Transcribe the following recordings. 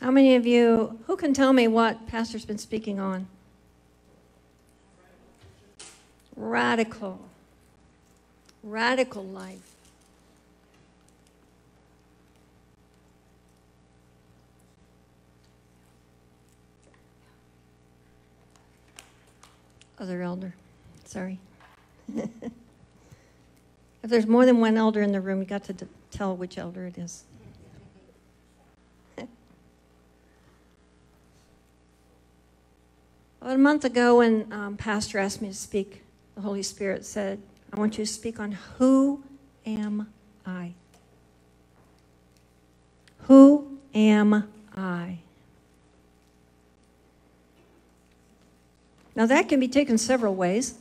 How many of you, who can tell me what Pastor's been speaking on? Radical. Radical life. Other elder, sorry. if there's more than one elder in the room, you got to tell which elder it is. About a month ago, when um, Pastor asked me to speak, the Holy Spirit said, I want you to speak on who am I? Who am I? Now, that can be taken several ways.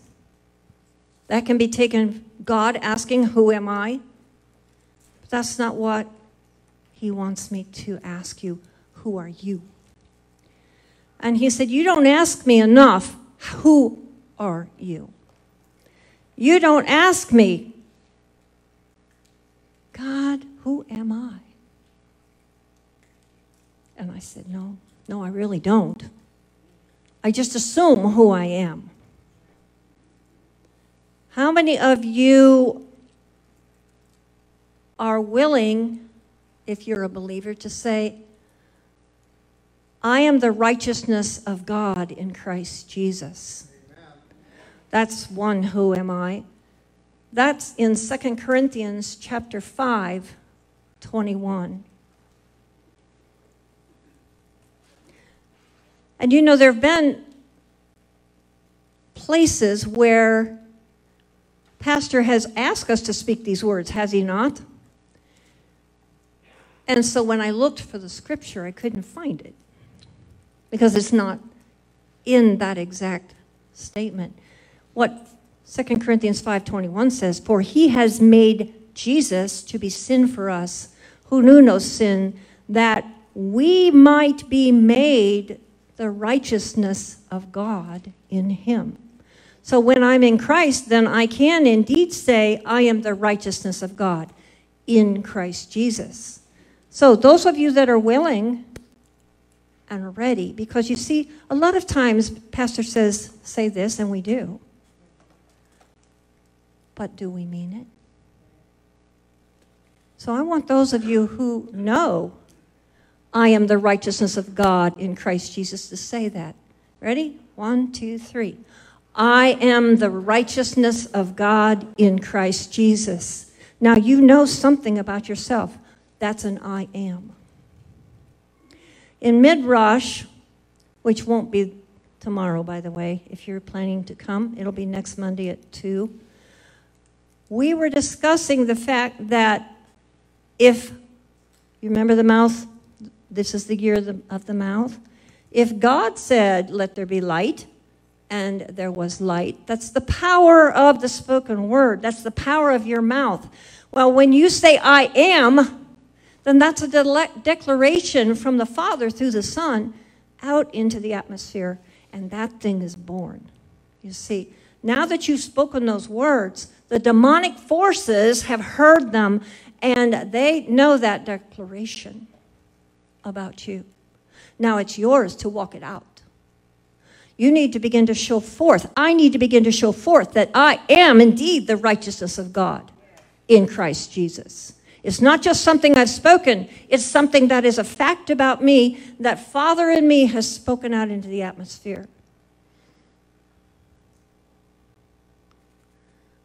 That can be taken God asking, Who am I? But that's not what He wants me to ask you. Who are you? And He said, You don't ask me enough. Who are you? You don't ask me, God, who am I? And I said, No, no, I really don't. I just assume who I am. How many of you are willing, if you're a believer, to say, I am the righteousness of God in Christ Jesus? That's one who am I. That's in 2 Corinthians chapter 5, 21. And you know, there have been places where Pastor has asked us to speak these words, has he not? And so when I looked for the scripture, I couldn't find it because it's not in that exact statement. What 2 Corinthians 5:21 says, "For he has made Jesus to be sin for us, who knew no sin, that we might be made the righteousness of God in him." So when I'm in Christ, then I can indeed say, I am the righteousness of God in Christ Jesus. So those of you that are willing and ready, because you see, a lot of times Pastor says, say this, and we do. But do we mean it? So I want those of you who know I am the righteousness of God in Christ Jesus to say that. Ready? One, two, three. I am the righteousness of God in Christ Jesus. Now you know something about yourself. That's an I am. In Midrash, which won't be tomorrow, by the way, if you're planning to come, it'll be next Monday at 2. We were discussing the fact that if, you remember the mouth? This is the year of the, of the mouth. If God said, Let there be light, and there was light. That's the power of the spoken word. That's the power of your mouth. Well, when you say, I am, then that's a de- declaration from the Father through the Son out into the atmosphere, and that thing is born. You see, now that you've spoken those words, the demonic forces have heard them, and they know that declaration about you. Now it's yours to walk it out. You need to begin to show forth. I need to begin to show forth that I am indeed the righteousness of God in Christ Jesus. It's not just something I've spoken, it's something that is a fact about me that Father in me has spoken out into the atmosphere.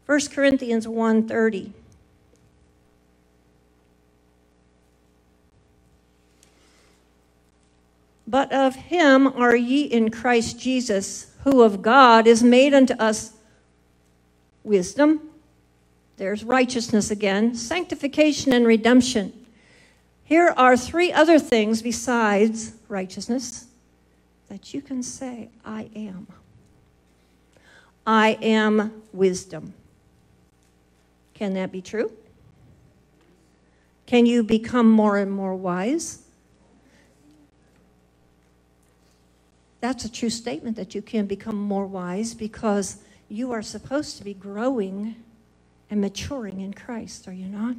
1 Corinthians 1:30 But of him are ye in Christ Jesus, who of God is made unto us wisdom. There's righteousness again, sanctification and redemption. Here are three other things besides righteousness that you can say, I am. I am wisdom. Can that be true? Can you become more and more wise? that's a true statement that you can become more wise because you are supposed to be growing and maturing in Christ, are you not?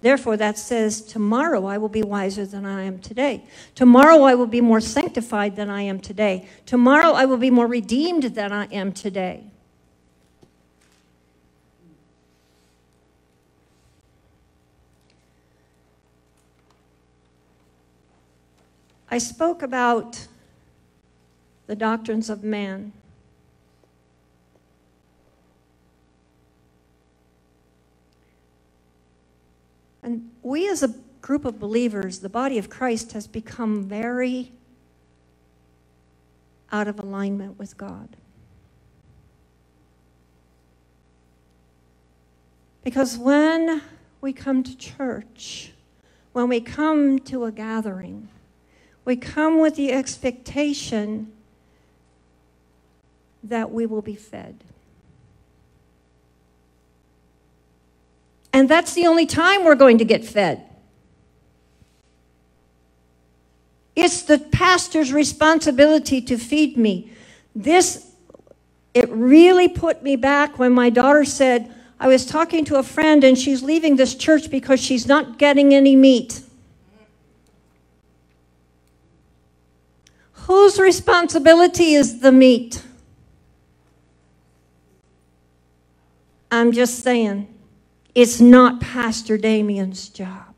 Therefore, that says, Tomorrow I will be wiser than I am today. Tomorrow I will be more sanctified than I am today. Tomorrow I will be more redeemed than I am today. I spoke about the doctrines of man. And we, as a group of believers, the body of Christ, has become very out of alignment with God. Because when we come to church, when we come to a gathering, we come with the expectation that we will be fed. And that's the only time we're going to get fed. It's the pastor's responsibility to feed me. This, it really put me back when my daughter said, I was talking to a friend and she's leaving this church because she's not getting any meat. Whose responsibility is the meat? I'm just saying. It's not Pastor Damien's job.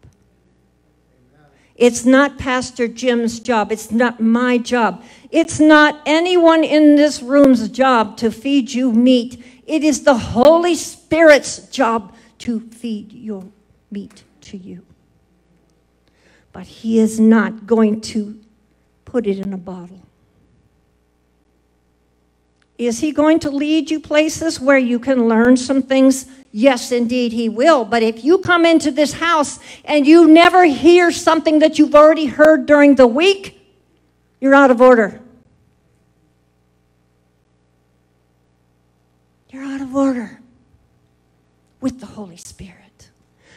It's not Pastor Jim's job. It's not my job. It's not anyone in this room's job to feed you meat. It is the Holy Spirit's job to feed your meat to you. But He is not going to put it in a bottle. Is He going to lead you places where you can learn some things Yes, indeed, He will. But if you come into this house and you never hear something that you've already heard during the week, you're out of order. You're out of order with the Holy Spirit.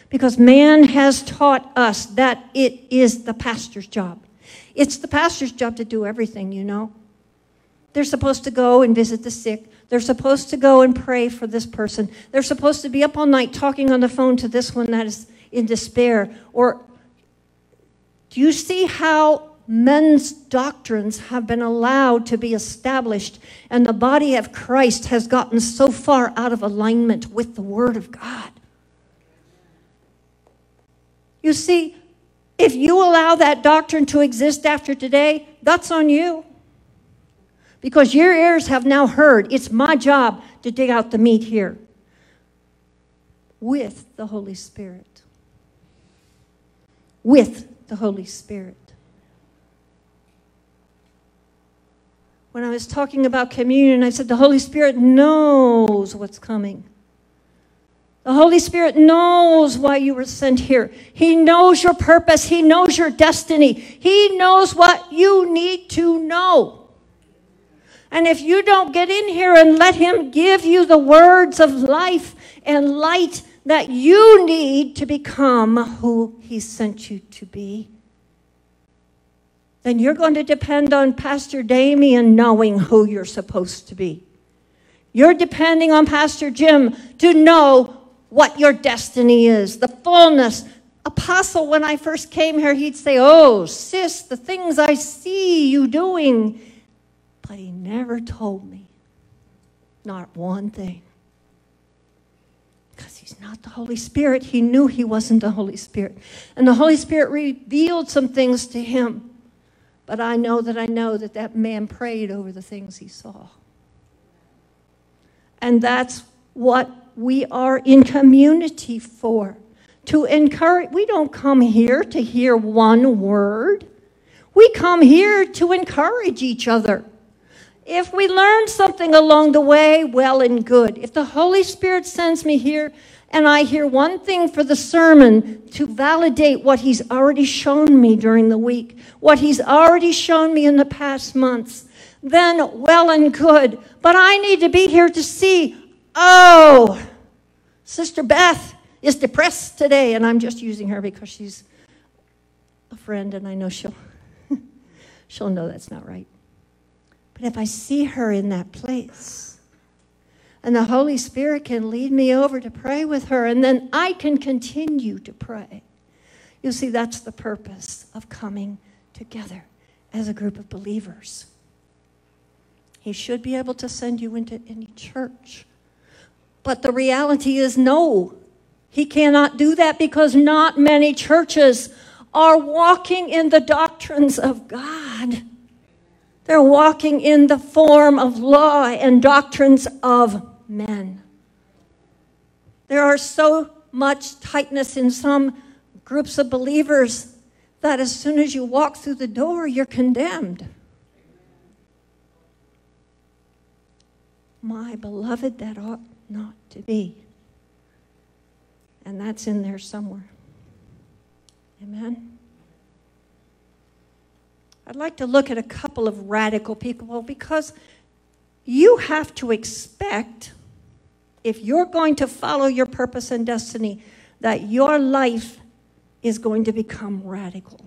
Because man has taught us that it is the pastor's job. It's the pastor's job to do everything, you know. They're supposed to go and visit the sick. They're supposed to go and pray for this person. They're supposed to be up all night talking on the phone to this one that is in despair. Or do you see how men's doctrines have been allowed to be established and the body of Christ has gotten so far out of alignment with the Word of God? You see, if you allow that doctrine to exist after today, that's on you because your ears have now heard. It's my job to dig out the meat here with the Holy Spirit. With the Holy Spirit. When I was talking about communion, I said the Holy Spirit knows what's coming. The Holy Spirit knows why you were sent here. He knows your purpose. He knows your destiny. He knows what you need to know. And if you don't get in here and let Him give you the words of life and light that you need to become who He sent you to be, then you're going to depend on Pastor Damien knowing who you're supposed to be. You're depending on Pastor Jim to know what your destiny is, the fullness. Apostle, when I first came here, he'd say, Oh, sis, the things I see you doing but he never told me. Not one thing. Because he's not the Holy Spirit. He knew he wasn't the Holy Spirit. And the Holy Spirit revealed some things to him. But I know that I know that that man prayed over the things he saw. And that's what we are in community for. To encourage, we don't come here to hear one word. We come here to encourage each other. If we learn something along the way, well and good. If the Holy Spirit sends me here and I hear one thing for the sermon to validate what He's already shown me during the week, what He's already shown me in the past months, then well and good. But I need to be here to see, oh, Sister Beth is depressed today, and I'm just using her because she's a friend and I know she'll she'll know that's not right. But if I see her in that place, And the Holy Spirit can lead me over to pray with her, and then I can continue to pray. You see, that's the purpose of coming together as a group of believers. He should be able to send you into any church. But the reality is, no, he cannot do that because not many churches are walking in the doctrines of God. They're walking in the form of law and doctrines of men. There are so much tightness in some groups of believers that as soon as you walk through the door, you're condemned. My beloved, that ought not to be. And that's in there somewhere. Amen. I'd like to look at a couple of radical people because you have to expect, if you're going to follow your purpose and destiny, that your life is going to become radical.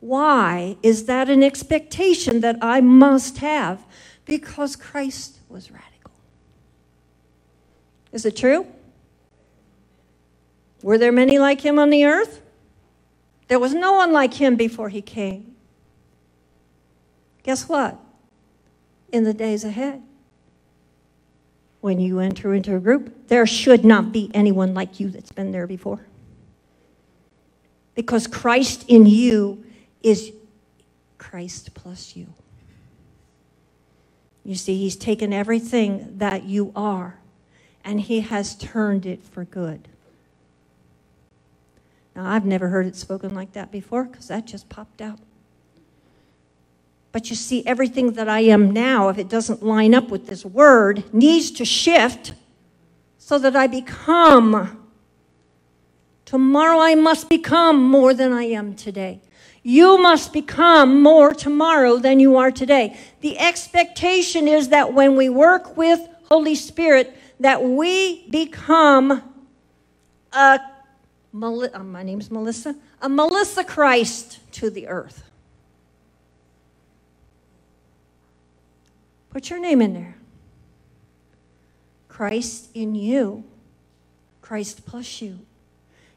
Why is that an expectation that I must have? Because Christ was radical. Is it true? Were there many like him on the earth? There was no one like him before he came. Guess what? In the days ahead, when you enter into a group, there should not be anyone like you that's been there before. Because Christ in you is Christ plus you. You see, He's taken everything that you are and He has turned it for good. Now, I've never heard it spoken like that before because that just popped out. But you see, everything that I am now, if it doesn't line up with this word, needs to shift so that I become. Tomorrow I must become more than I am today. You must become more tomorrow than you are today. The expectation is that when we work with Holy Spirit, that we become a uh, my name's Melissa, a Melissa Christ to the earth. Put your name in there. Christ in you, Christ plus you,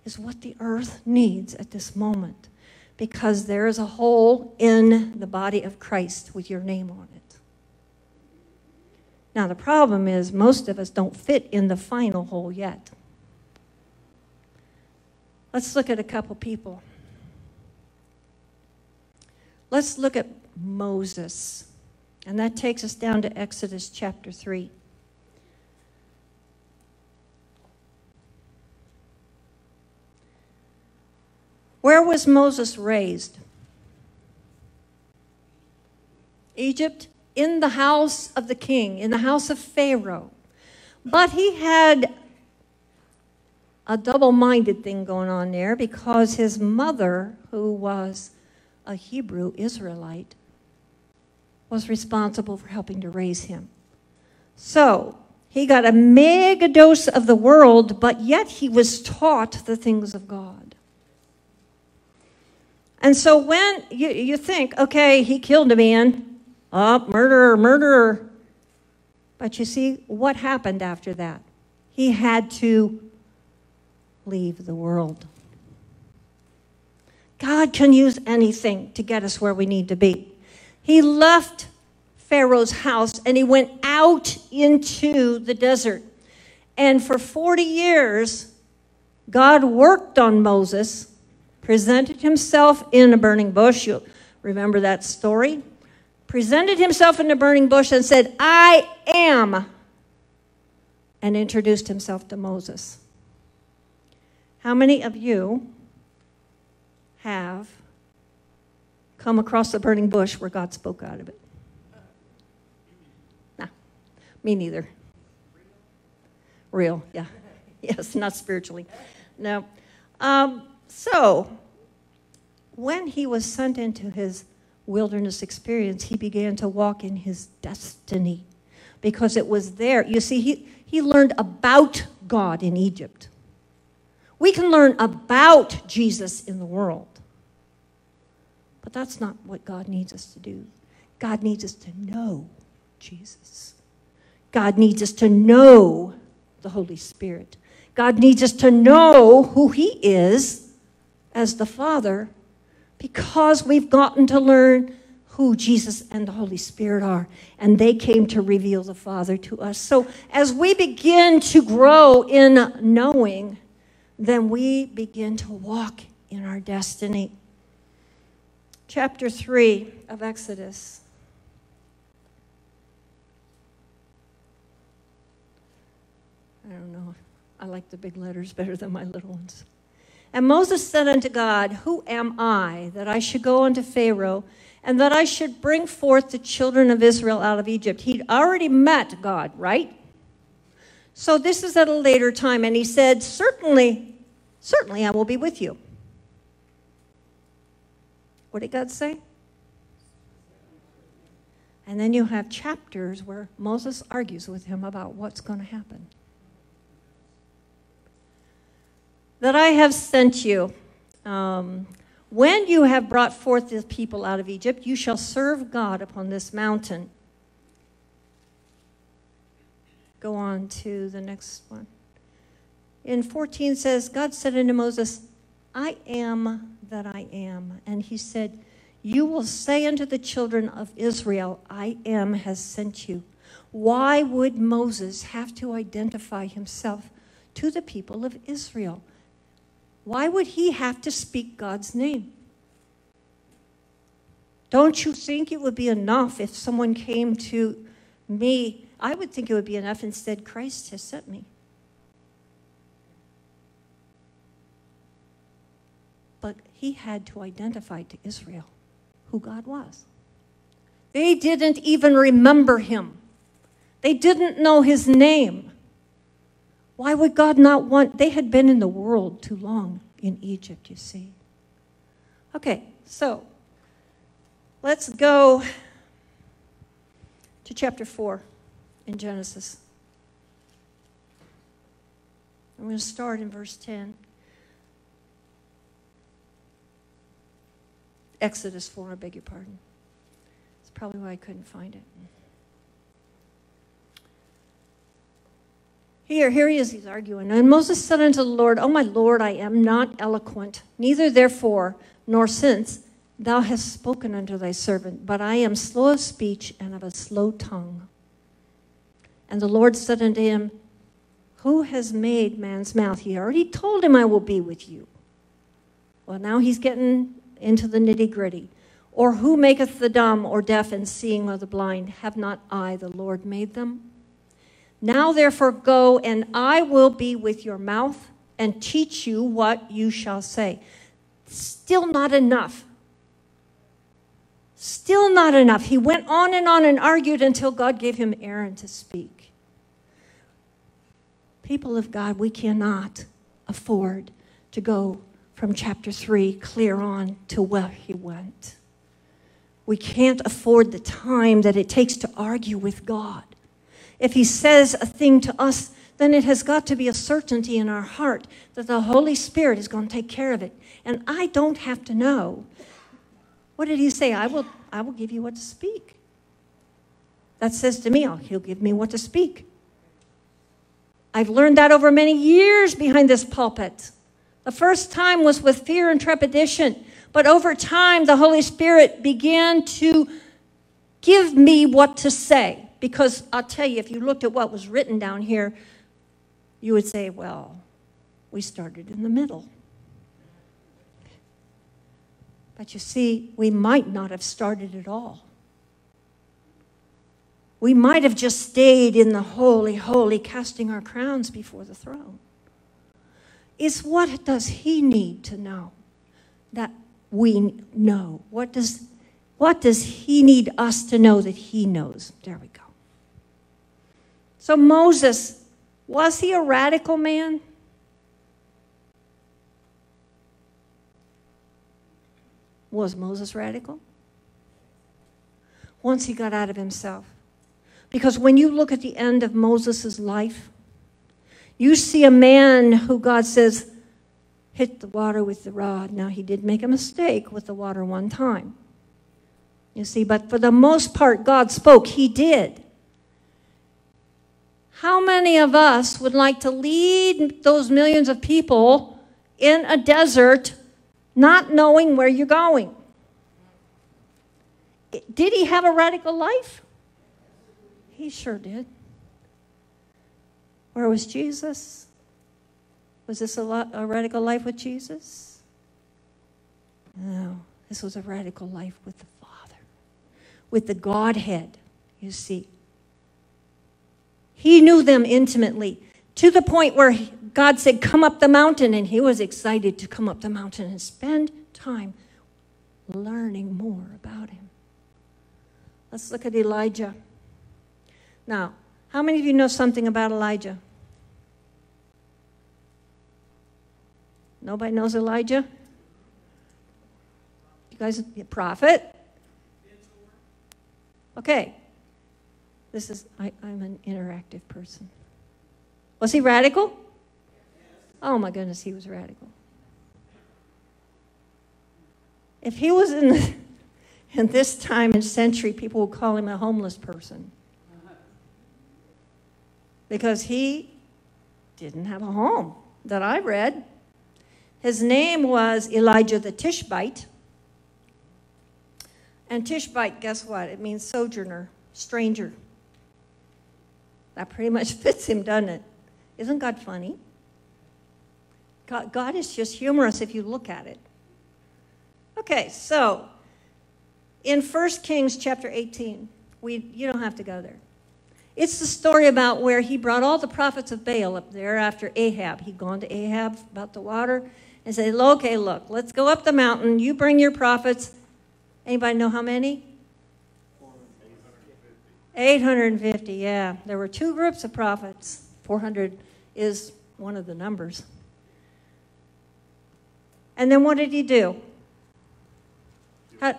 is what the earth needs at this moment because there is a hole in the body of Christ with your name on it. Now, the problem is most of us don't fit in the final hole yet. Let's look at a couple people. Let's look at Moses. And that takes us down to Exodus chapter 3. Where was Moses raised? Egypt, in the house of the king, in the house of Pharaoh. But he had a double minded thing going on there because his mother, who was a Hebrew Israelite, was responsible for helping to raise him. So he got a mega dose of the world, but yet he was taught the things of God. And so when you, you think, okay, he killed a man, oh, murderer, murderer. But you see, what happened after that? He had to leave the world. God can use anything to get us where we need to be. He left Pharaoh's house and he went out into the desert. And for 40 years, God worked on Moses, presented himself in a burning bush. You'll remember that story. Presented himself in a burning bush and said, I am, and introduced himself to Moses. How many of you have come across the burning bush where God spoke out of it? Nah, me neither. Real, yeah. Yes, not spiritually. No. Um, so, when he was sent into his wilderness experience, he began to walk in his destiny because it was there. You see, he, he learned about God in Egypt. We can learn about Jesus in the world. But that's not what God needs us to do. God needs us to know Jesus. God needs us to know the Holy Spirit. God needs us to know who He is as the Father because we've gotten to learn who Jesus and the Holy Spirit are. And they came to reveal the Father to us. So as we begin to grow in knowing, then we begin to walk in our destiny. Chapter 3 of Exodus. I don't know. I like the big letters better than my little ones. And Moses said unto God, Who am I that I should go unto Pharaoh and that I should bring forth the children of Israel out of Egypt? He'd already met God, right? So this is at a later time. And he said, Certainly, certainly I will be with you. What did God say? And then you have chapters where Moses argues with him about what's going to happen. that I have sent you. Um, when you have brought forth the people out of Egypt, you shall serve God upon this mountain. Go on to the next one. In 14 says, God said unto Moses, I am that I am. And he said, You will say unto the children of Israel, I am has sent you. Why would Moses have to identify himself to the people of Israel? Why would he have to speak God's name? Don't you think it would be enough if someone came to me? I would think it would be enough Instead, Christ has sent me. But he had to identify to Israel who God was. They didn't even remember him, they didn't know his name. Why would God not want? They had been in the world too long in Egypt, you see. Okay, so let's go to chapter 4 in Genesis. I'm going to start in verse 10. Exodus 4, I beg your pardon. It's probably why I couldn't find it. Here, here he is, he's arguing. And Moses said unto the Lord, O my Lord, I am not eloquent, neither therefore, nor since thou hast spoken unto thy servant, but I am slow of speech and of a slow tongue. And the Lord said unto him, Who has made man's mouth? He already told him, I will be with you. Well, now he's getting into the nitty gritty. Or who maketh the dumb or deaf and seeing or the blind? Have not I, the Lord, made them? Now, therefore, go, and I will be with your mouth and teach you what you shall say. Still not enough. Still not enough. He went on and on and argued until God gave him Aaron to speak. People of God, we cannot afford to go from chapter 3 clear on to where he went. We can't afford the time that it takes to argue with God. If he says a thing to us, then it has got to be a certainty in our heart that the Holy Spirit is going to take care of it. And I don't have to know. What did he say? I will, I will give you what to speak. That says to me, oh, he'll give me what to speak. I've learned that over many years behind this pulpit. The first time was with fear and trepidation, but over time, the Holy Spirit began to give me what to say. Because I'll tell you, if you looked at what was written down here, you would say, well, we started in the middle. But you see, we might not have started at all. We might have just stayed in the holy, holy, casting our crowns before the throne. Is what does he need to know that we know? What does, what does he need us to know that he knows? There we go. So, Moses, was he a radical man? Was Moses radical? Once he got out of himself. Because when you look at the end of Moses' life, you see a man who God says hit the water with the rod. Now, he did make a mistake with the water one time. You see, but for the most part, God spoke. He did. How many of us would like to lead those millions of people in a desert not knowing where you're going? Did he have a radical life? He sure did. Where was Jesus? Was this a, lo- a radical life with Jesus? No, this was a radical life with the Father, with the Godhead, you see. He knew them intimately to the point where God said, Come up the mountain, and he was excited to come up the mountain and spend time learning more about him. Let's look at Elijah. Now, how many of you know something about Elijah? Nobody knows Elijah? You guys, a prophet? Okay. This is, I, I'm an interactive person. Was he radical? Oh my goodness, he was radical. If he was in, the, in this time and century, people would call him a homeless person. Because he didn't have a home that I read. His name was Elijah the Tishbite. And Tishbite, guess what? It means sojourner, stranger. That pretty much fits him, doesn't it? Isn't God funny? God, God is just humorous if you look at it. Okay, so in 1 Kings chapter 18, we, you don't have to go there. It's the story about where he brought all the prophets of Baal up there after Ahab. He'd gone to Ahab about the water and said, okay, look, let's go up the mountain. You bring your prophets. Anybody know how many? 850, yeah. There were two groups of prophets. 400 is one of the numbers. And then what did he do? Had,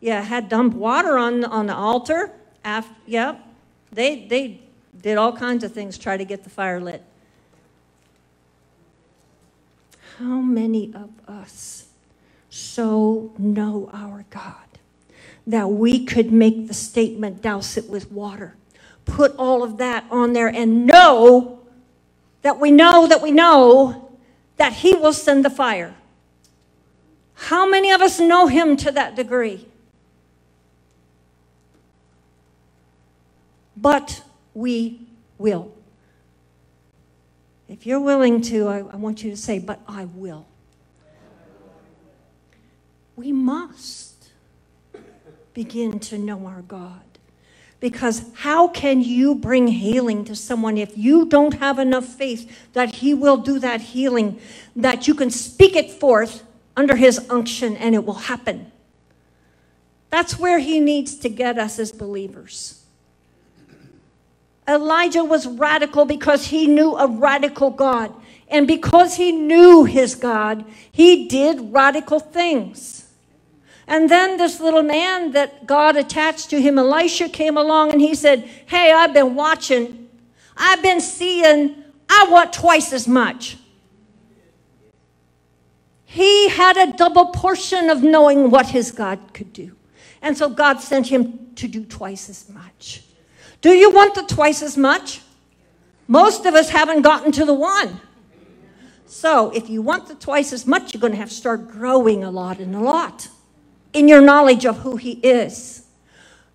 yeah, had dumped water on, on the altar. After, yep. They, they did all kinds of things, try to get the fire lit. How many of us so know our God that we could make the statement, douse it with water, put all of that on there, and know that we know that we know that He will send the fire? How many of us know Him to that degree? But we will. If you're willing to, I, I want you to say, but I will. We must begin to know our God. Because how can you bring healing to someone if you don't have enough faith that He will do that healing, that you can speak it forth under His unction and it will happen? That's where He needs to get us as believers. Elijah was radical because he knew a radical God. And because he knew his God, he did radical things. And then this little man that God attached to him, Elisha, came along and he said, Hey, I've been watching, I've been seeing, I want twice as much. He had a double portion of knowing what his God could do. And so God sent him to do twice as much. Do you want the twice as much? Most of us haven't gotten to the one. So if you want the twice as much, you're going to have to start growing a lot and a lot in your knowledge of who He is.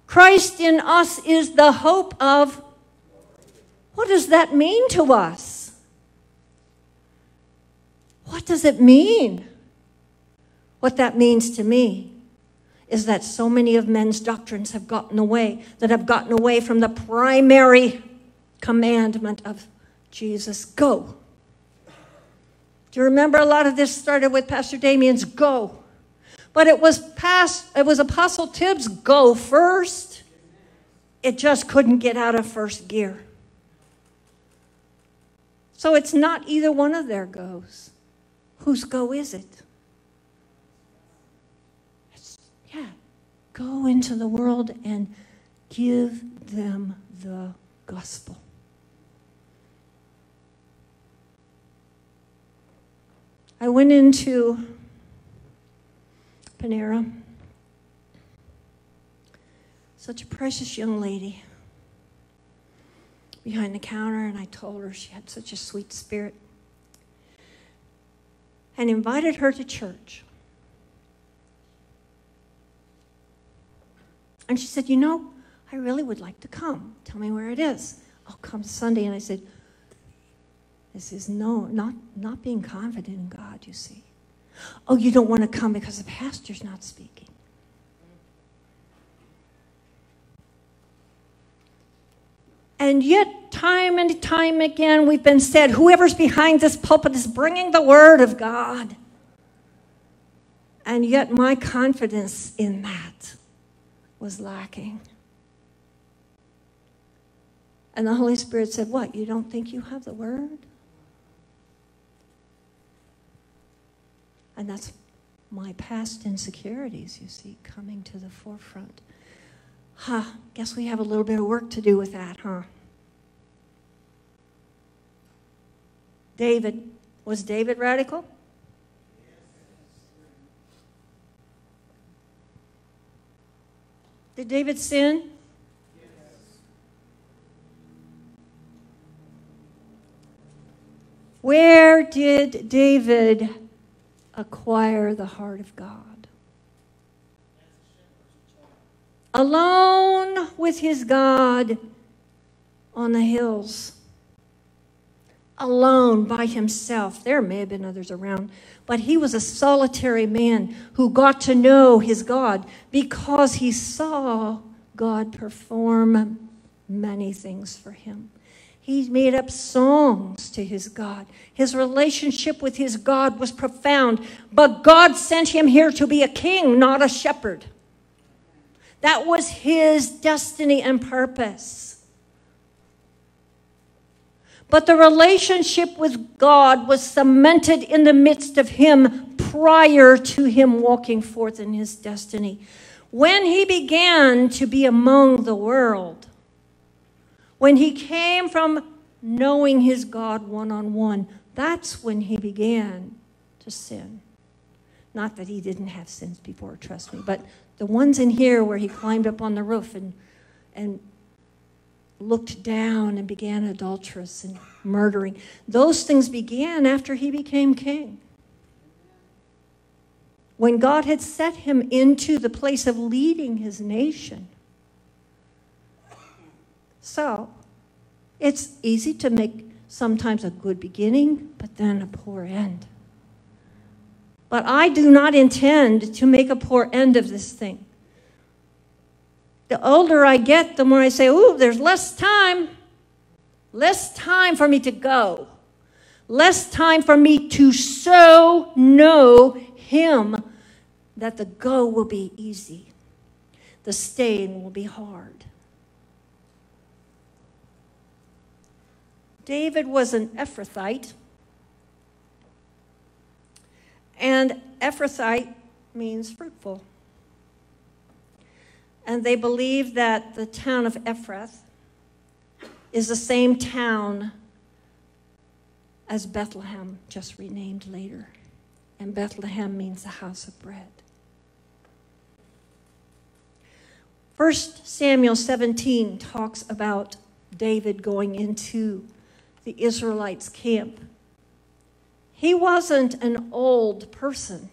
Christ in us is the hope of. What does that mean to us? What does it mean? What that means to me is that so many of men's doctrines have gotten away, that have gotten away from the primary commandment of Jesus go. Do you remember a lot of this started with Pastor Damien's go? But it was past, it was Apostle Tibbs' go first. It just couldn't get out of first gear. So it's not either one of their goes. Whose go is it? Go into the world and give them the gospel. I went into Panera. Such a precious young lady. behind the counter, and I told her she had such a sweet spirit and invited her to church. And she said, You know, I really would like to come. Tell me where it is. I'll come Sunday. And I said, This is no, not, not being confident in God, you see. Oh, you don't want to come because the pastor's not speaking. And yet, time and time again, we've been said whoever's behind this pulpit is bringing the word of God. And yet, my confidence in that was lacking. And the Holy Spirit said, What? You don't think you have the word? And that's my past insecurities, you see, coming to the forefront. Huh, guess we have a little bit of work to do with that, huh? David, was David radical? Did David sin? Yes. Where did David acquire the heart of God? Alone with his God on the hills. Alone by himself. There may have been others around, but he was a solitary man who got to know his God because he saw God perform many things for him. He made up songs to his God. His relationship with his God was profound, but God sent him here to be a king, not a shepherd. That was his destiny and purpose. But the relationship with God was cemented in the midst of him prior to him walking forth in his destiny. When he began to be among the world, when he came from knowing his God one on one, that's when he began to sin. Not that he didn't have sins before, trust me, but the ones in here where he climbed up on the roof and, and looked down and began adulterous and murdering, those things began after he became king. When God had set him into the place of leading his nation, so it's easy to make sometimes a good beginning, but then a poor end. But I do not intend to make a poor end of this thing. The older I get, the more I say, Ooh, there's less time. Less time for me to go. Less time for me to so know Him that the go will be easy, the staying will be hard. David was an Ephrathite. And Ephrathite means fruitful. And they believe that the town of Ephrath is the same town as Bethlehem, just renamed later. And Bethlehem means the house of bread. 1 Samuel 17 talks about David going into the Israelites' camp. He wasn't an old person.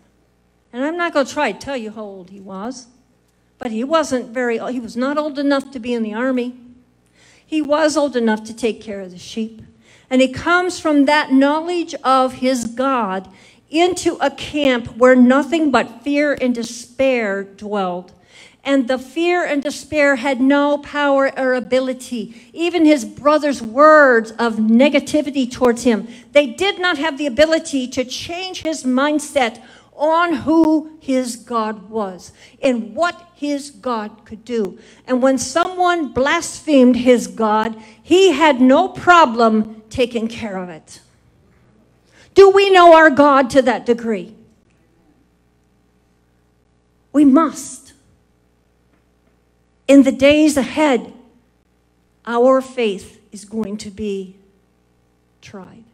And I'm not going to try to tell you how old he was, but he wasn't very He was not old enough to be in the army. He was old enough to take care of the sheep. And he comes from that knowledge of his God into a camp where nothing but fear and despair dwelled and the fear and despair had no power or ability. Even his brother's words of negativity towards him, they did not have the ability to change his mindset on who his God was and what his God could do. And when someone blasphemed his God, he had no problem taking care of it. Do we know our God to that degree? We must in the days ahead, our faith is going to be tried.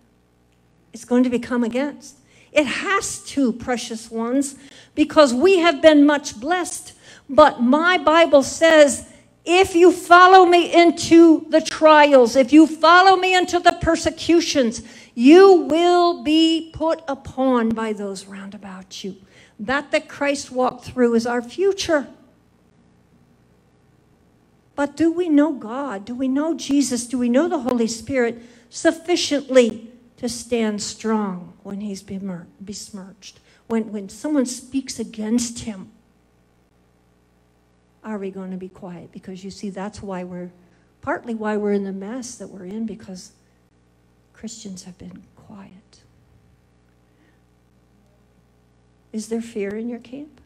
It's going to become against. It has to, precious ones, because we have been much blessed. But my Bible says If you follow me into the trials, if you follow me into the persecutions, you will be put upon by those round about you. That that Christ walked through is our future. But do we know God? Do we know Jesus? Do we know the Holy Spirit sufficiently to stand strong when he's besmirched? When, when someone speaks against him? Are we going to be quiet? Because you see, that's why we're, partly why we're in the mess that we're in, because Christians have been quiet. Is there fear in your camp?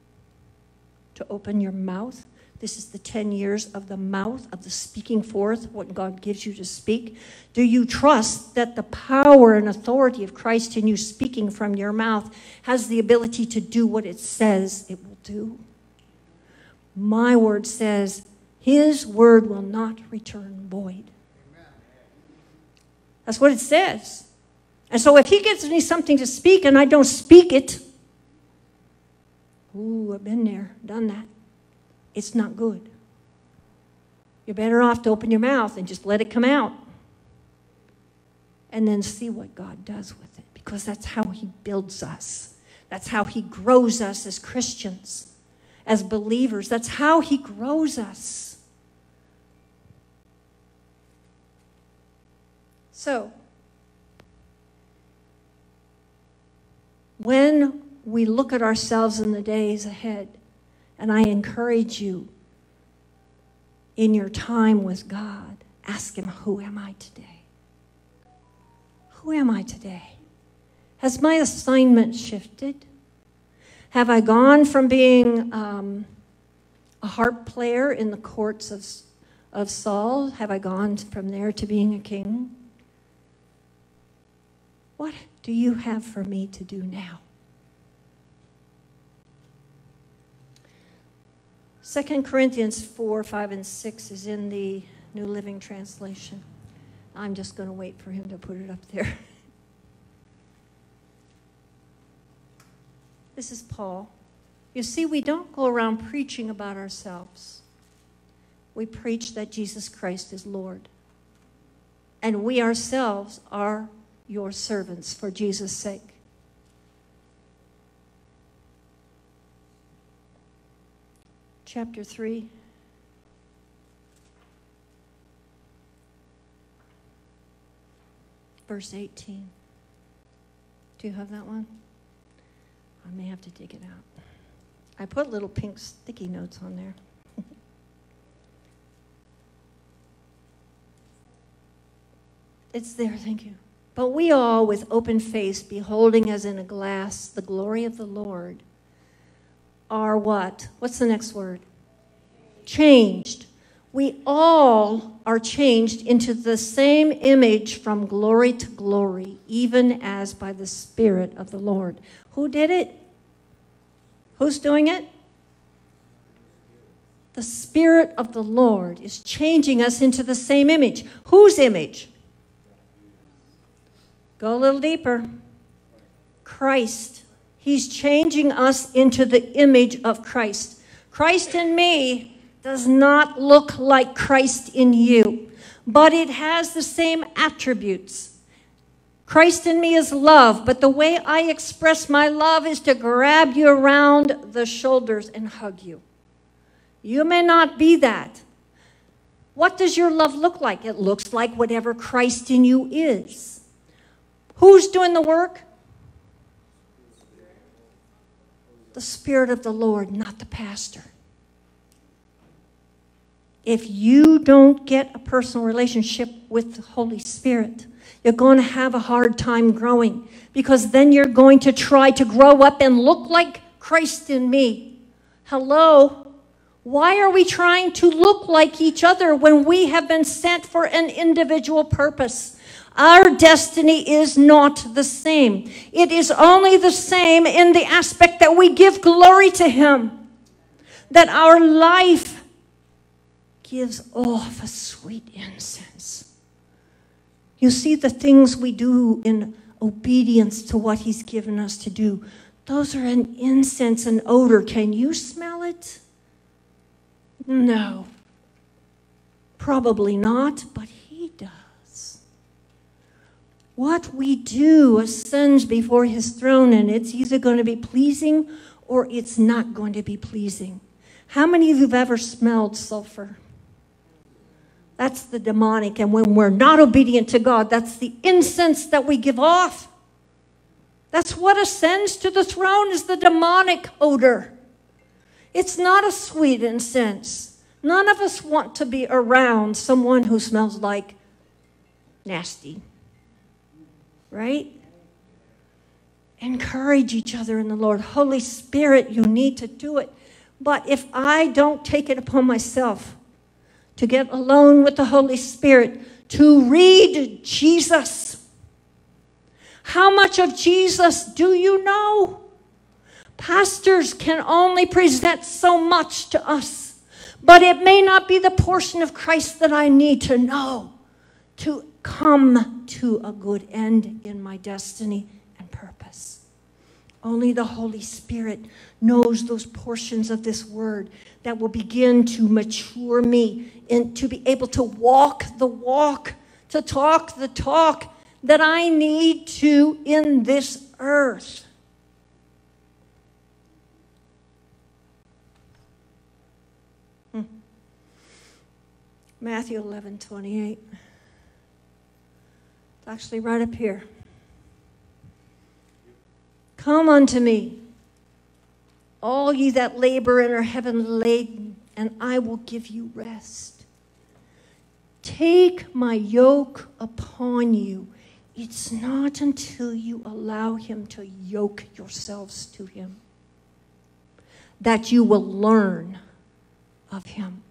To open your mouth this is the 10 years of the mouth, of the speaking forth, what God gives you to speak. Do you trust that the power and authority of Christ in you speaking from your mouth has the ability to do what it says it will do? My word says, His word will not return void. That's what it says. And so if He gives me something to speak and I don't speak it, ooh, I've been there, done that it's not good. You're better off to open your mouth and just let it come out. And then see what God does with it. Because that's how He builds us. That's how He grows us as Christians, as believers. That's how He grows us. So, when we look at ourselves in the days ahead, and I encourage you in your time with God, ask Him, Who am I today? Who am I today? Has my assignment shifted? Have I gone from being um, a harp player in the courts of, of Saul? Have I gone from there to being a king? What do you have for me to do now? 2 Corinthians 4, 5, and 6 is in the New Living Translation. I'm just going to wait for him to put it up there. this is Paul. You see, we don't go around preaching about ourselves. We preach that Jesus Christ is Lord. And we ourselves are your servants for Jesus' sake. Chapter 3. Verse 18. Do you have that one? I may have to dig it out. I put little pink sticky notes on there. it's there, thank you. But we all, with open face, beholding as in a glass the glory of the Lord, are what? What's the next word? Changed. We all are changed into the same image from glory to glory, even as by the Spirit of the Lord. Who did it? Who's doing it? The Spirit of the Lord is changing us into the same image. Whose image? Go a little deeper. Christ. He's changing us into the image of Christ. Christ in me does not look like Christ in you, but it has the same attributes. Christ in me is love, but the way I express my love is to grab you around the shoulders and hug you. You may not be that. What does your love look like? It looks like whatever Christ in you is. Who's doing the work? the Spirit of the Lord, not the pastor. If you don't get a personal relationship with the Holy Spirit, you're going to have a hard time growing because then you're going to try to grow up and look like Christ in me. Hello? Why are we trying to look like each other when we have been sent for an individual purpose? Our destiny is not the same. It is only the same in the aspect that we give glory to Him, that our life gives off a sweet incense. You see, the things we do in obedience to what He's given us to do, those are an incense an odor. Can you smell it? No. Probably not, but He does. What we do ascends before His throne, and it's either going to be pleasing or it's not going to be pleasing. How many of you have ever smelled sulfur? That's the demonic. And when we're not obedient to God, that's the incense that we give off. That's what ascends to the throne is the demonic odor. It's not a sweet incense. None of us want to be around someone who smells like nasty. Right? Encourage each other in the Lord. Holy Spirit, you need to do it. But if I don't take it upon myself to get alone with the Holy Spirit, to read Jesus, how much of Jesus do you know? Pastors can only present so much to us, but it may not be the portion of Christ that I need to know to come to a good end in my destiny. Only the Holy Spirit knows those portions of this word that will begin to mature me and to be able to walk the walk, to talk the talk that I need to in this earth. Hmm. Matthew 11 28. It's actually right up here. Come unto me, all ye that labor and are heavy laden, and I will give you rest. Take my yoke upon you. It's not until you allow him to yoke yourselves to him that you will learn of him.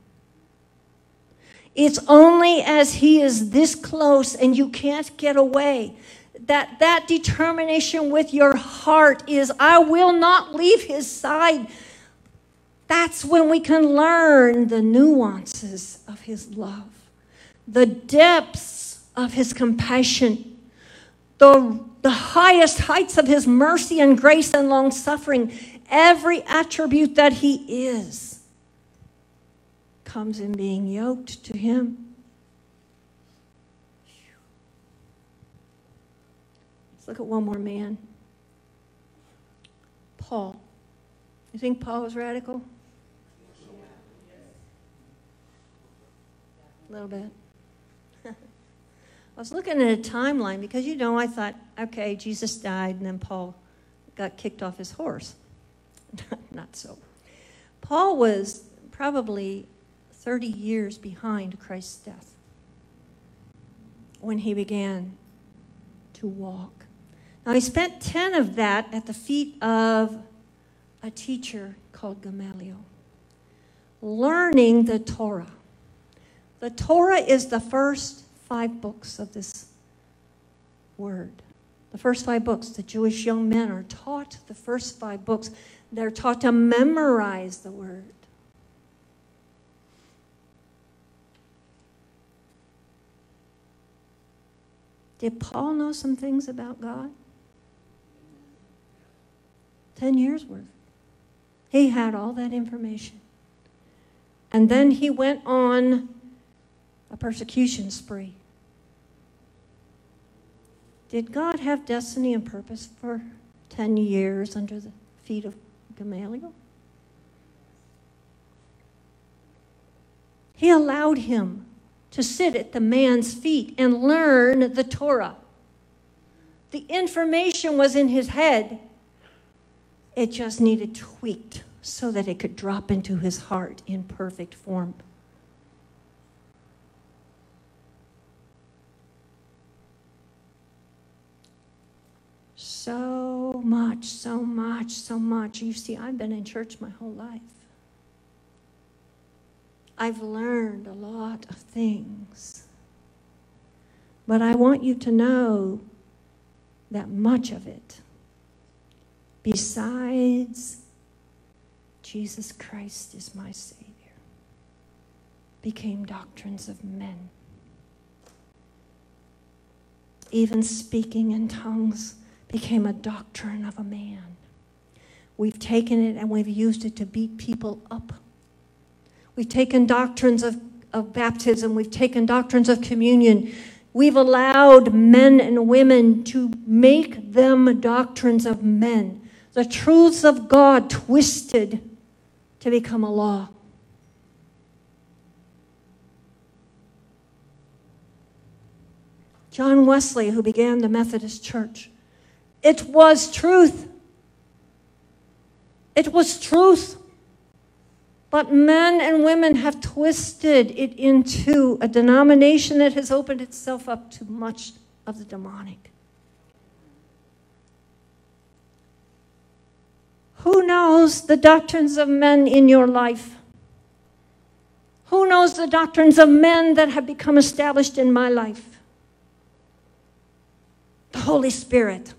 It's only as he is this close and you can't get away that that determination with your heart is I will not leave his side. That's when we can learn the nuances of his love, the depths of his compassion, the, the highest heights of his mercy and grace and long suffering. Every attribute that he is comes in being yoked to him. Let's look at one more man. Paul. You think Paul was radical? A little bit. I was looking at a timeline because, you know, I thought, okay, Jesus died and then Paul got kicked off his horse. Not so. Paul was probably 30 years behind Christ's death when he began to walk. Now, he spent 10 of that at the feet of a teacher called Gamaliel, learning the Torah. The Torah is the first five books of this word. The first five books. The Jewish young men are taught the first five books. They're taught to memorize the word. Did Paul know some things about God? 10 years worth. He had all that information. And then he went on a persecution spree. Did God have destiny and purpose for 10 years under the feet of Gamaliel? He allowed him to sit at the man's feet and learn the Torah. The information was in his head, it just needed tweaked so that it could drop into his heart in perfect form. So much, so much, so much. You see, I've been in church my whole life. I've learned a lot of things. But I want you to know that much of it besides Jesus Christ is my Savior, became doctrines of men. Even speaking in tongues became a doctrine of a man. We've taken it and we've used it to beat people up. We've taken doctrines of, of baptism, we've taken doctrines of communion, we've allowed men and women to make them doctrines of men, the truths of God twisted to become a law. John Wesley, who began the Methodist Church, it was truth. It was truth. But men and women have twisted it into a denomination that has opened itself up to much of the demonic. Who knows the doctrines of men in your life? Who knows the doctrines of men that have become established in my life? The Holy Spirit.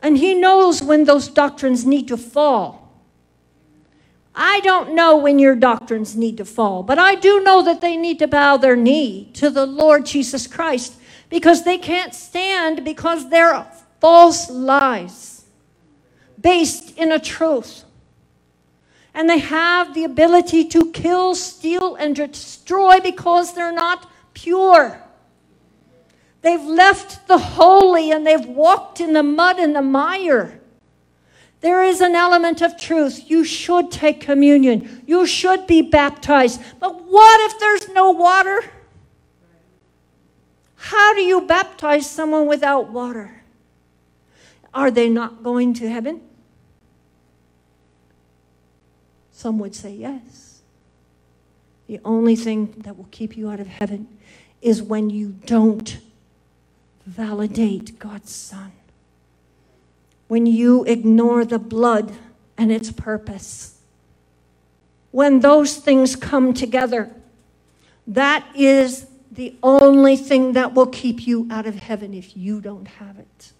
And He knows when those doctrines need to fall. I don't know when your doctrines need to fall, but I do know that they need to bow their knee to the Lord Jesus Christ because they can't stand because they're false lies based in a truth. And they have the ability to kill, steal, and destroy because they're not pure. They've left the holy and they've walked in the mud and the mire. There is an element of truth. You should take communion. You should be baptized. But what if there's no water? How do you baptize someone without water? Are they not going to heaven? Some would say yes. The only thing that will keep you out of heaven is when you don't validate God's Son when you ignore the blood and its purpose. When those things come together, that is the only thing that will keep you out of heaven if you don't have it.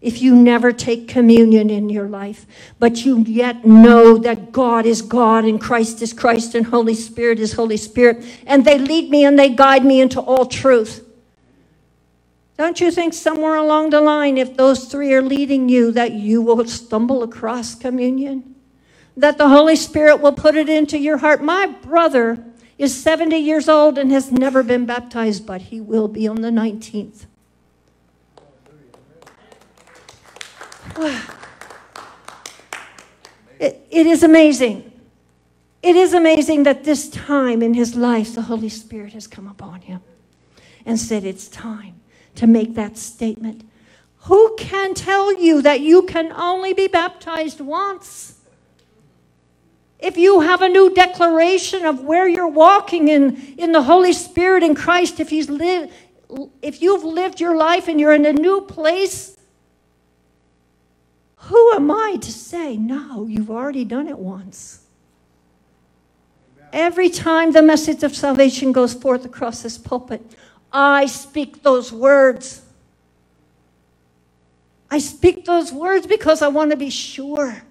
If you never take communion in your life, but you yet know that God is God and Christ is Christ and Holy Spirit is Holy Spirit, and they lead me and they guide me into all truth. Don't you think somewhere along the line, if those three are leading you, that you will stumble across communion? That the Holy Spirit will put it into your heart? My brother is 70 years old and has never been baptized, but he will be on the 19th. It, it is amazing. It is amazing that this time in his life, the Holy Spirit has come upon him and said, It's time to make that statement. Who can tell you that you can only be baptized once? If you have a new declaration of where you're walking in, in the Holy Spirit in Christ, if, he's if you've lived your life and you're in a new place, who am I to say, no, you've already done it once? Every time the message of salvation goes forth across this pulpit, I speak those words. I speak those words because I want to be sure.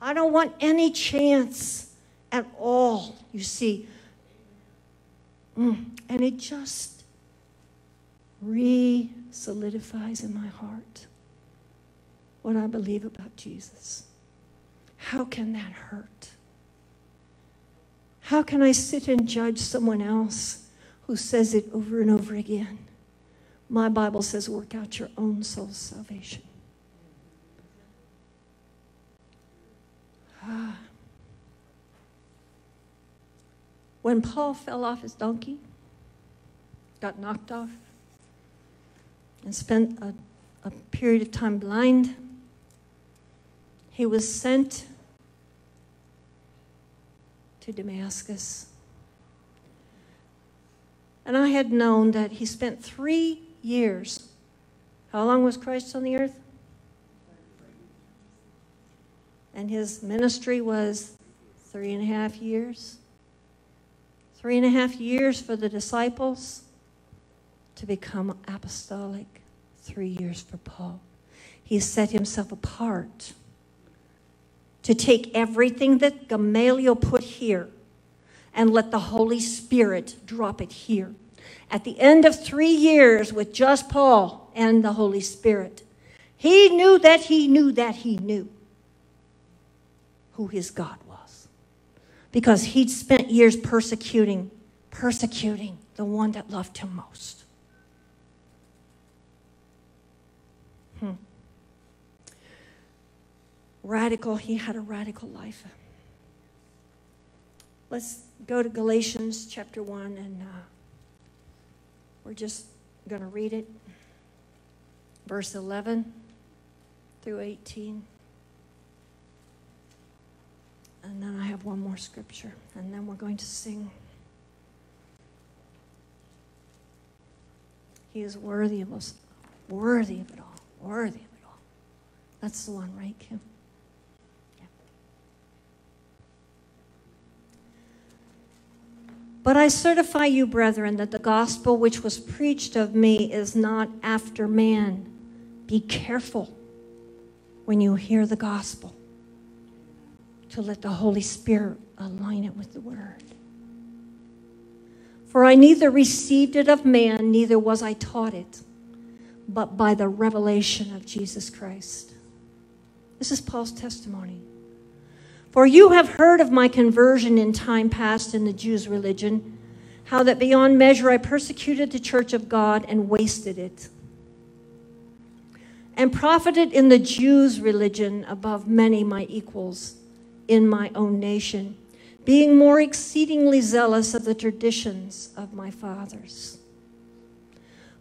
I don't want any chance at all, you see. Mm. And it just re solidifies in my heart what I believe about Jesus. How can that hurt? How can I sit and judge someone else who says it over and over again. My Bible says, work out your own soul's salvation. Ah. When Paul fell off his donkey, got knocked off, and spent a, a period of time blind, he was sent to Damascus and I had known that he spent three years. How long was Christ on the earth? And his ministry was three and a half years. Three and a half years for the disciples to become apostolic. Three years for Paul. He set himself apart to take everything that Gamaliel put here and let the Holy Spirit drop it here. At the end of three years with just Paul and the Holy Spirit, he knew that he knew that he knew who his God was. because he'd spent years persecuting, persecuting the one that loved him most. Hmm. Radical, he had a radical life. Let's go to Galatians chapter 1, and uh, we're just going to read it. Verse 11 through 18. And then I have one more scripture, and then we're going to sing. He is worthy of us, worthy of it all, worthy of it all. That's the one, right, Kim? But I certify you, brethren, that the gospel which was preached of me is not after man. Be careful when you hear the gospel to let the Holy Spirit align it with the Word. For I neither received it of man, neither was I taught it, but by the revelation of Jesus Christ. This is Paul's testimony. For you have heard of my conversion in time past in the Jews' religion, how that beyond measure I persecuted the church of God and wasted it, and profited in the Jews' religion above many my equals in my own nation, being more exceedingly zealous of the traditions of my fathers.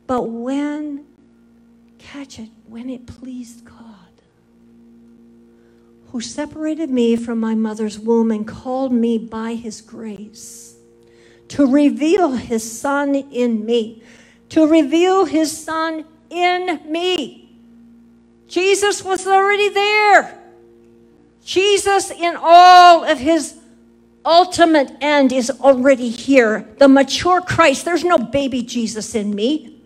But when, catch it, when it pleased God, who separated me from my mother's womb and called me by his grace to reveal his son in me, to reveal his son in me. Jesus was already there. Jesus, in all of his ultimate end, is already here. The mature Christ. There's no baby Jesus in me.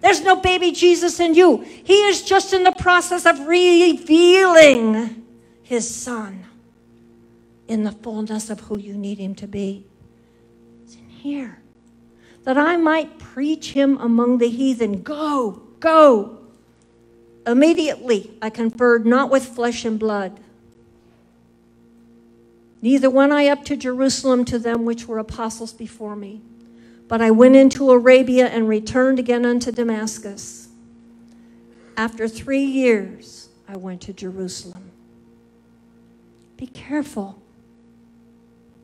There's no baby Jesus in you. He is just in the process of revealing his son in the fullness of who you need him to be. It's in here. That I might preach him among the heathen. Go, go. Immediately I conferred not with flesh and blood Neither went I up to Jerusalem to them which were apostles before me, but I went into Arabia and returned again unto Damascus. After three years, I went to Jerusalem. Be careful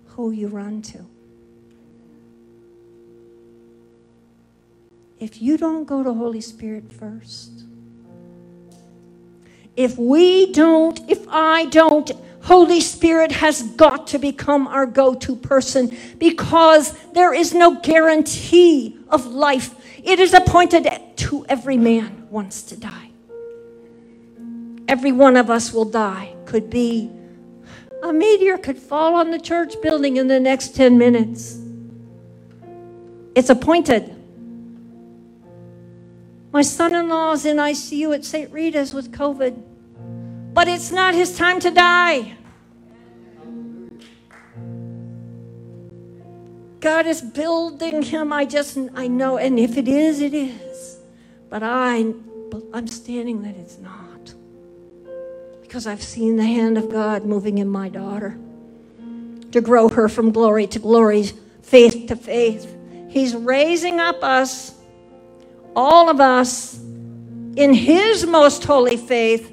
who you run to. If you don't go to Holy Spirit first, if we don't, if I don't, Holy Spirit has got to become our go to person because there is no guarantee of life. It is appointed to every man once to die. Every one of us will die. Could be a meteor could fall on the church building in the next 10 minutes. It's appointed. My son in law is in ICU at St. Rita's with COVID. But it's not his time to die. God is building him. I just, I know. And if it is, it is. But I, I'm standing that it's not. Because I've seen the hand of God moving in my daughter to grow her from glory to glory, faith to faith. He's raising up us, all of us, in His most holy faith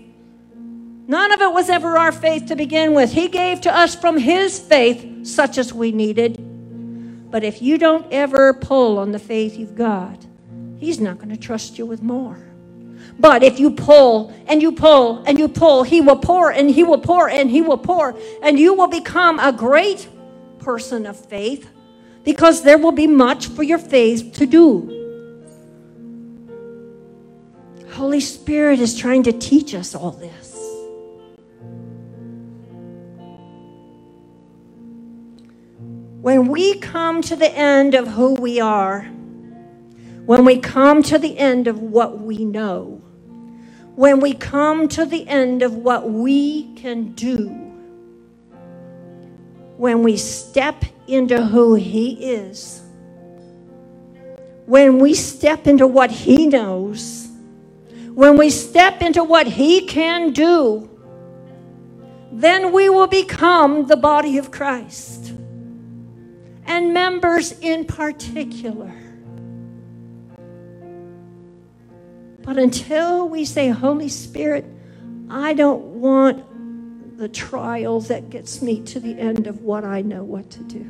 None of it was ever our faith to begin with. He gave to us from His faith such as we needed. But if you don't ever pull on the faith you've got, He's not going to trust you with more. But if you pull and you pull and you pull, He will pour and He will pour and He will pour, and you will become a great person of faith because there will be much for your faith to do. Holy Spirit is trying to teach us all this. When we come to the end of who we are, when we come to the end of what we know, when we come to the end of what we can do, when we step into who He is, when we step into what He knows, when we step into what He can do, then we will become the body of Christ. and members in particular. But until we say, Holy Spirit, I don't want the trials that gets me to the end of what I know what to do.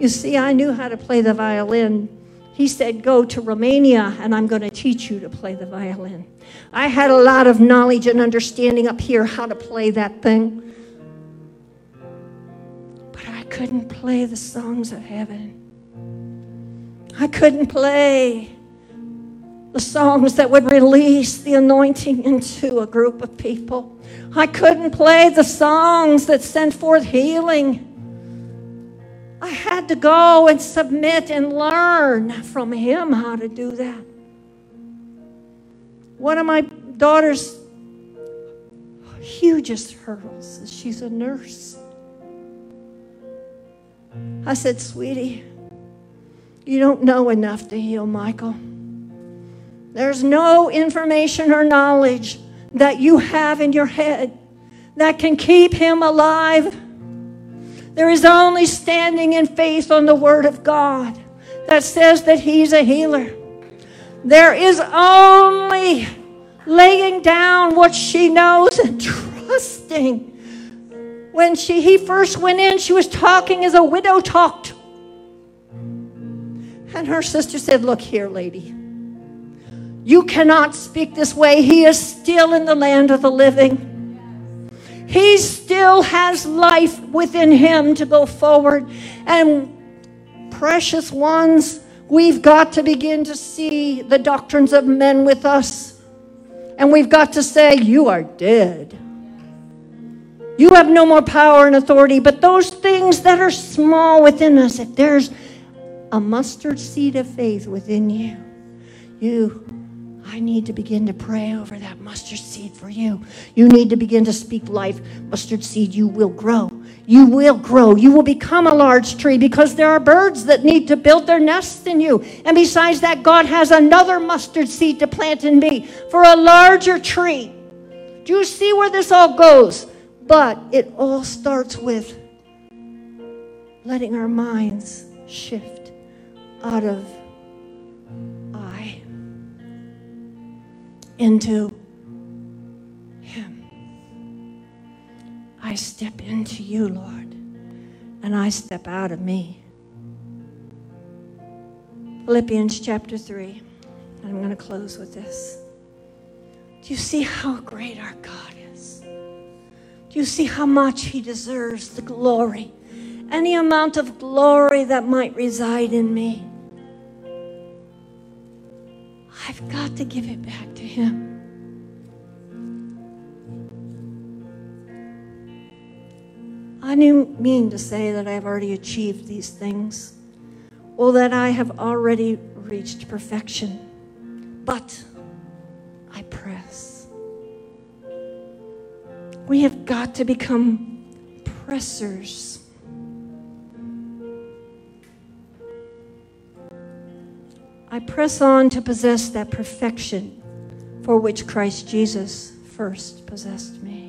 You see, I knew how to play the violin. He said, Go to Romania and I'm going to teach you to play the violin. I had a lot of knowledge and understanding up here how to play that thing. But I couldn't play the songs of heaven. I couldn't play the songs that would release the anointing into a group of people. I couldn't play the songs that sent forth healing. I had to go and submit and learn from him how to do that. One of my daughter's hugest hurdles is she's a nurse. I said, Sweetie, you don't know enough to heal Michael. There's no information or knowledge that you have in your head that can keep him alive. There is only standing in faith on the Word of God that says that he's a healer. There is only laying down what she knows and trusting. When she, he first went in, she was talking as a widow talked. And her sister said, Look here, lady. You cannot speak this way. He is still in the land of the living. He still has life within him to go forward. And precious ones, we've got to begin to see the doctrines of men with us. And we've got to say, You are dead. You have no more power and authority. But those things that are small within us, if there's a mustard seed of faith within you, you need to begin to pray over that mustard seed for you. You need to begin to speak life. Mustard seed, you will grow. You will grow. You will become a large tree because there are birds that need to build their nests in you. And besides that, God has another mustard seed to plant in me for a larger tree. Do you see where this all goes? But it all starts with letting our minds shift out of into Him. I step into you, Lord, and I step out of me. Philippians chapter 3. I'm going to close with this. Do you see how great our God is? Do you see how much He deserves the glory? Any amount of glory that might reside in me. I've got to give it back to Him. I didn't mean to say that I've already achieved these things or that I have already reached perfection, but I press. We have got to become pressers I press on to possess that perfection for which Christ Jesus first possessed me.